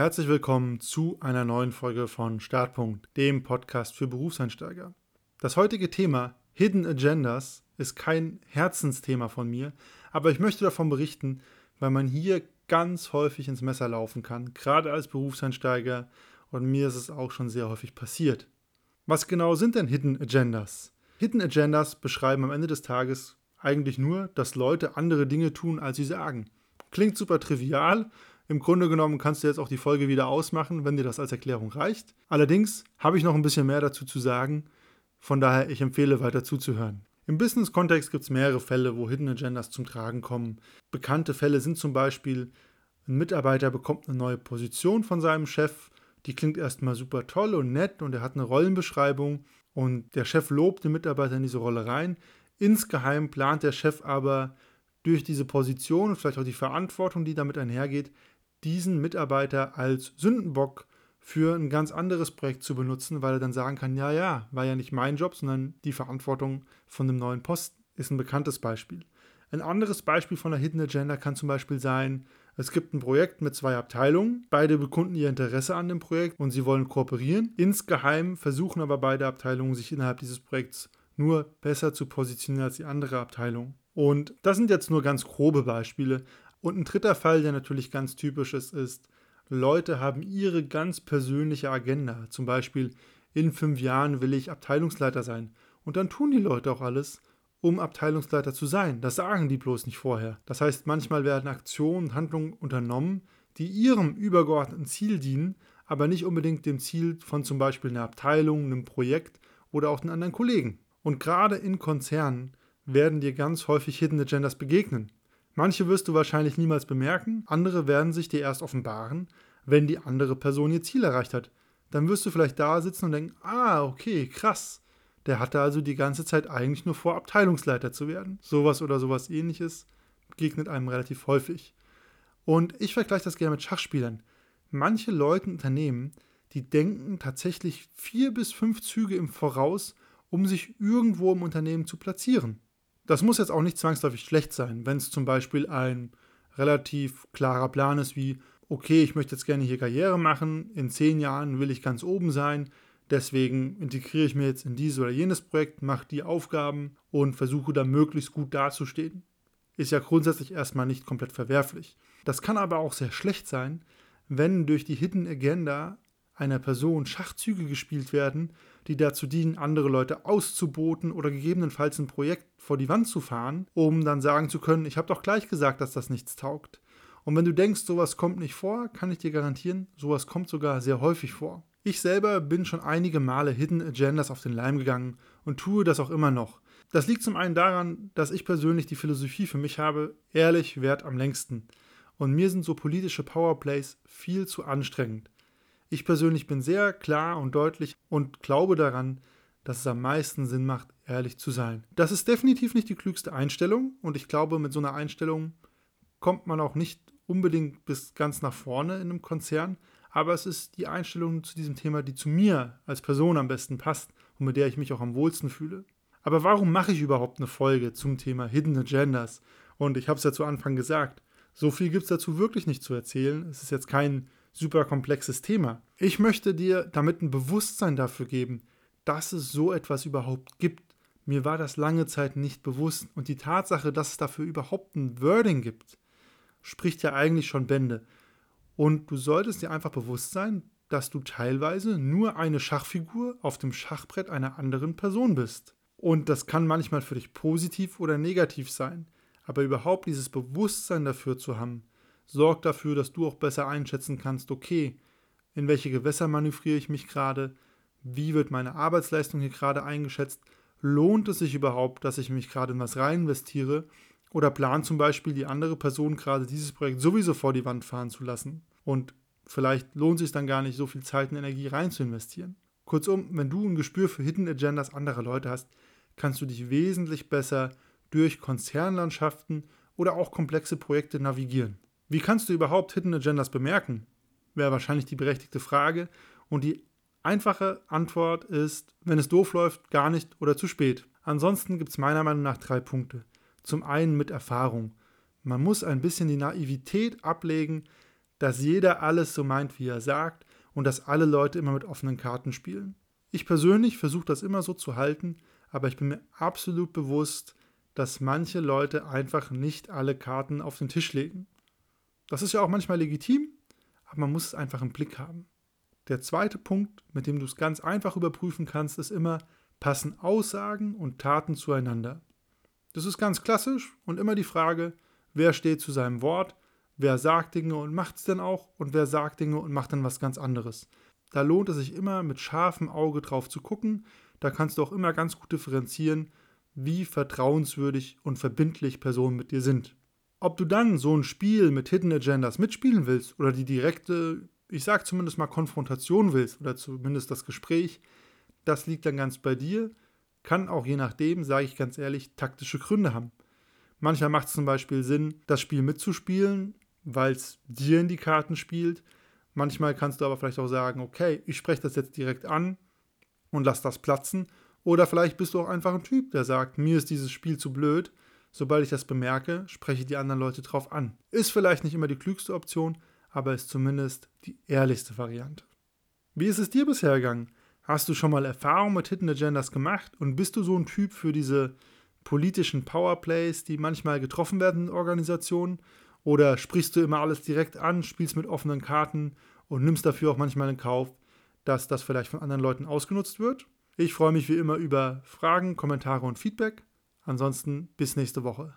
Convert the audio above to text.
Herzlich willkommen zu einer neuen Folge von Startpunkt, dem Podcast für Berufseinsteiger. Das heutige Thema Hidden Agendas ist kein Herzensthema von mir, aber ich möchte davon berichten, weil man hier ganz häufig ins Messer laufen kann, gerade als Berufseinsteiger und mir ist es auch schon sehr häufig passiert. Was genau sind denn Hidden Agendas? Hidden Agendas beschreiben am Ende des Tages eigentlich nur, dass Leute andere Dinge tun, als sie sagen. Klingt super trivial. Im Grunde genommen kannst du jetzt auch die Folge wieder ausmachen, wenn dir das als Erklärung reicht. Allerdings habe ich noch ein bisschen mehr dazu zu sagen. Von daher, ich empfehle weiter zuzuhören. Im Business-Kontext gibt es mehrere Fälle, wo Hidden Agendas zum Tragen kommen. Bekannte Fälle sind zum Beispiel, ein Mitarbeiter bekommt eine neue Position von seinem Chef. Die klingt erstmal super toll und nett und er hat eine Rollenbeschreibung und der Chef lobt den Mitarbeiter in diese Rolle rein. Insgeheim plant der Chef aber durch diese Position und vielleicht auch die Verantwortung, die damit einhergeht, diesen Mitarbeiter als Sündenbock für ein ganz anderes Projekt zu benutzen, weil er dann sagen kann, ja, ja, war ja nicht mein Job, sondern die Verantwortung von dem neuen Posten ist ein bekanntes Beispiel. Ein anderes Beispiel von der Hidden Agenda kann zum Beispiel sein, es gibt ein Projekt mit zwei Abteilungen, beide bekunden ihr Interesse an dem Projekt und sie wollen kooperieren. Insgeheim versuchen aber beide Abteilungen, sich innerhalb dieses Projekts nur besser zu positionieren als die andere Abteilung. Und das sind jetzt nur ganz grobe Beispiele. Und ein dritter Fall, der natürlich ganz typisch ist, ist, Leute haben ihre ganz persönliche Agenda. Zum Beispiel, in fünf Jahren will ich Abteilungsleiter sein. Und dann tun die Leute auch alles, um Abteilungsleiter zu sein. Das sagen die bloß nicht vorher. Das heißt, manchmal werden Aktionen Handlungen unternommen, die ihrem übergeordneten Ziel dienen, aber nicht unbedingt dem Ziel von zum Beispiel einer Abteilung, einem Projekt oder auch den anderen Kollegen. Und gerade in Konzernen werden dir ganz häufig Hidden Agendas begegnen. Manche wirst du wahrscheinlich niemals bemerken, andere werden sich dir erst offenbaren, wenn die andere Person ihr Ziel erreicht hat. Dann wirst du vielleicht da sitzen und denken, ah, okay, krass. Der hatte also die ganze Zeit eigentlich nur vor, Abteilungsleiter zu werden. Sowas oder sowas ähnliches begegnet einem relativ häufig. Und ich vergleiche das gerne mit Schachspielern. Manche Leute Unternehmen, die denken tatsächlich vier bis fünf Züge im Voraus, um sich irgendwo im Unternehmen zu platzieren. Das muss jetzt auch nicht zwangsläufig schlecht sein, wenn es zum Beispiel ein relativ klarer Plan ist wie, okay, ich möchte jetzt gerne hier Karriere machen, in zehn Jahren will ich ganz oben sein, deswegen integriere ich mir jetzt in dieses oder jenes Projekt, mache die Aufgaben und versuche da möglichst gut dazustehen. Ist ja grundsätzlich erstmal nicht komplett verwerflich. Das kann aber auch sehr schlecht sein, wenn durch die Hidden Agenda einer Person Schachzüge gespielt werden, die dazu dienen, andere Leute auszuboten oder gegebenenfalls ein Projekt vor die Wand zu fahren, um dann sagen zu können, ich habe doch gleich gesagt, dass das nichts taugt. Und wenn du denkst, sowas kommt nicht vor, kann ich dir garantieren, sowas kommt sogar sehr häufig vor. Ich selber bin schon einige Male Hidden Agendas auf den Leim gegangen und tue das auch immer noch. Das liegt zum einen daran, dass ich persönlich die Philosophie für mich habe, ehrlich wert am längsten. Und mir sind so politische Powerplays viel zu anstrengend. Ich persönlich bin sehr klar und deutlich und glaube daran, dass es am meisten Sinn macht, ehrlich zu sein. Das ist definitiv nicht die klügste Einstellung und ich glaube, mit so einer Einstellung kommt man auch nicht unbedingt bis ganz nach vorne in einem Konzern, aber es ist die Einstellung zu diesem Thema, die zu mir als Person am besten passt und mit der ich mich auch am wohlsten fühle. Aber warum mache ich überhaupt eine Folge zum Thema Hidden Agendas? Und ich habe es ja zu Anfang gesagt, so viel gibt es dazu wirklich nicht zu erzählen. Es ist jetzt kein super komplexes Thema. Ich möchte dir damit ein Bewusstsein dafür geben, dass es so etwas überhaupt gibt. Mir war das lange Zeit nicht bewusst und die Tatsache, dass es dafür überhaupt ein Wording gibt, spricht ja eigentlich schon Bände. Und du solltest dir einfach bewusst sein, dass du teilweise nur eine Schachfigur auf dem Schachbrett einer anderen Person bist. Und das kann manchmal für dich positiv oder negativ sein. Aber überhaupt dieses Bewusstsein dafür zu haben, sorgt dafür, dass du auch besser einschätzen kannst, okay, in welche Gewässer manövriere ich mich gerade, wie wird meine Arbeitsleistung hier gerade eingeschätzt, lohnt es sich überhaupt, dass ich mich gerade in was rein investiere oder plant zum Beispiel die andere Person gerade dieses Projekt sowieso vor die Wand fahren zu lassen und vielleicht lohnt es sich dann gar nicht so viel Zeit und Energie rein zu investieren. Kurzum, wenn du ein Gespür für Hidden Agendas anderer Leute hast, kannst du dich wesentlich besser durch Konzernlandschaften oder auch komplexe Projekte navigieren. Wie kannst du überhaupt Hidden Agendas bemerken? Wäre wahrscheinlich die berechtigte Frage. Und die einfache Antwort ist, wenn es doof läuft, gar nicht oder zu spät. Ansonsten gibt es meiner Meinung nach drei Punkte. Zum einen mit Erfahrung. Man muss ein bisschen die Naivität ablegen, dass jeder alles so meint, wie er sagt und dass alle Leute immer mit offenen Karten spielen. Ich persönlich versuche das immer so zu halten, aber ich bin mir absolut bewusst, dass manche Leute einfach nicht alle Karten auf den Tisch legen. Das ist ja auch manchmal legitim, aber man muss es einfach im Blick haben. Der zweite Punkt, mit dem du es ganz einfach überprüfen kannst, ist immer, passen Aussagen und Taten zueinander. Das ist ganz klassisch und immer die Frage, wer steht zu seinem Wort, wer sagt Dinge und macht es denn auch und wer sagt Dinge und macht dann was ganz anderes. Da lohnt es sich immer mit scharfem Auge drauf zu gucken, da kannst du auch immer ganz gut differenzieren, wie vertrauenswürdig und verbindlich Personen mit dir sind. Ob du dann so ein Spiel mit Hidden Agendas mitspielen willst oder die direkte, ich sag zumindest mal Konfrontation willst oder zumindest das Gespräch, das liegt dann ganz bei dir, kann auch je nachdem, sage ich ganz ehrlich, taktische Gründe haben. Manchmal macht es zum Beispiel Sinn, das Spiel mitzuspielen, weil es dir in die Karten spielt. Manchmal kannst du aber vielleicht auch sagen, okay, ich spreche das jetzt direkt an und lass das platzen oder vielleicht bist du auch einfach ein Typ, der sagt, mir ist dieses Spiel zu blöd. Sobald ich das bemerke, spreche ich die anderen Leute drauf an. Ist vielleicht nicht immer die klügste Option, aber ist zumindest die ehrlichste Variante. Wie ist es dir bisher gegangen? Hast du schon mal Erfahrung mit Hidden Agendas gemacht und bist du so ein Typ für diese politischen Powerplays, die manchmal getroffen werden in Organisationen? Oder sprichst du immer alles direkt an, spielst mit offenen Karten und nimmst dafür auch manchmal in Kauf, dass das vielleicht von anderen Leuten ausgenutzt wird? Ich freue mich wie immer über Fragen, Kommentare und Feedback. Ansonsten bis nächste Woche.